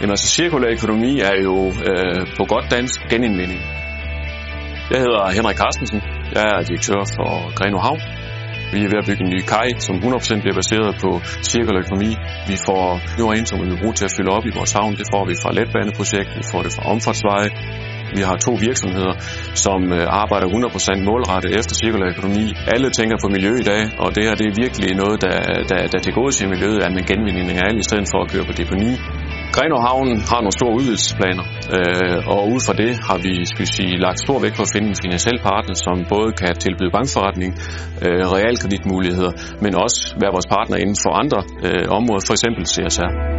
Jamen altså, cirkulær økonomi er jo øh, på godt dansk genindvinding. Jeg hedder Henrik Carstensen. Jeg er direktør for Greno Havn. Vi er ved at bygge en ny kaj, som 100% bliver baseret på cirkulær økonomi. Vi får jord ind, som vi vil bruge til at fylde op i vores havn. Det får vi fra letbaneprojekt, vi får det fra omfartsveje. Vi har to virksomheder, som øh, arbejder 100% målrettet efter cirkulær økonomi. Alle tænker på miljø i dag, og det her det er virkelig noget, der, der, der tilgodeser miljøet, at man genvinding af i stedet for at køre på deponi. Grenaa Havn har nogle store udvidelsesplaner, øh, og ud fra det har vi skal vi sige, lagt stor vægt på at finde en finansiel partner, som både kan tilbyde bankforretning, øh, realkreditmuligheder, men også være vores partner inden for andre øh, områder, eksempel CSR.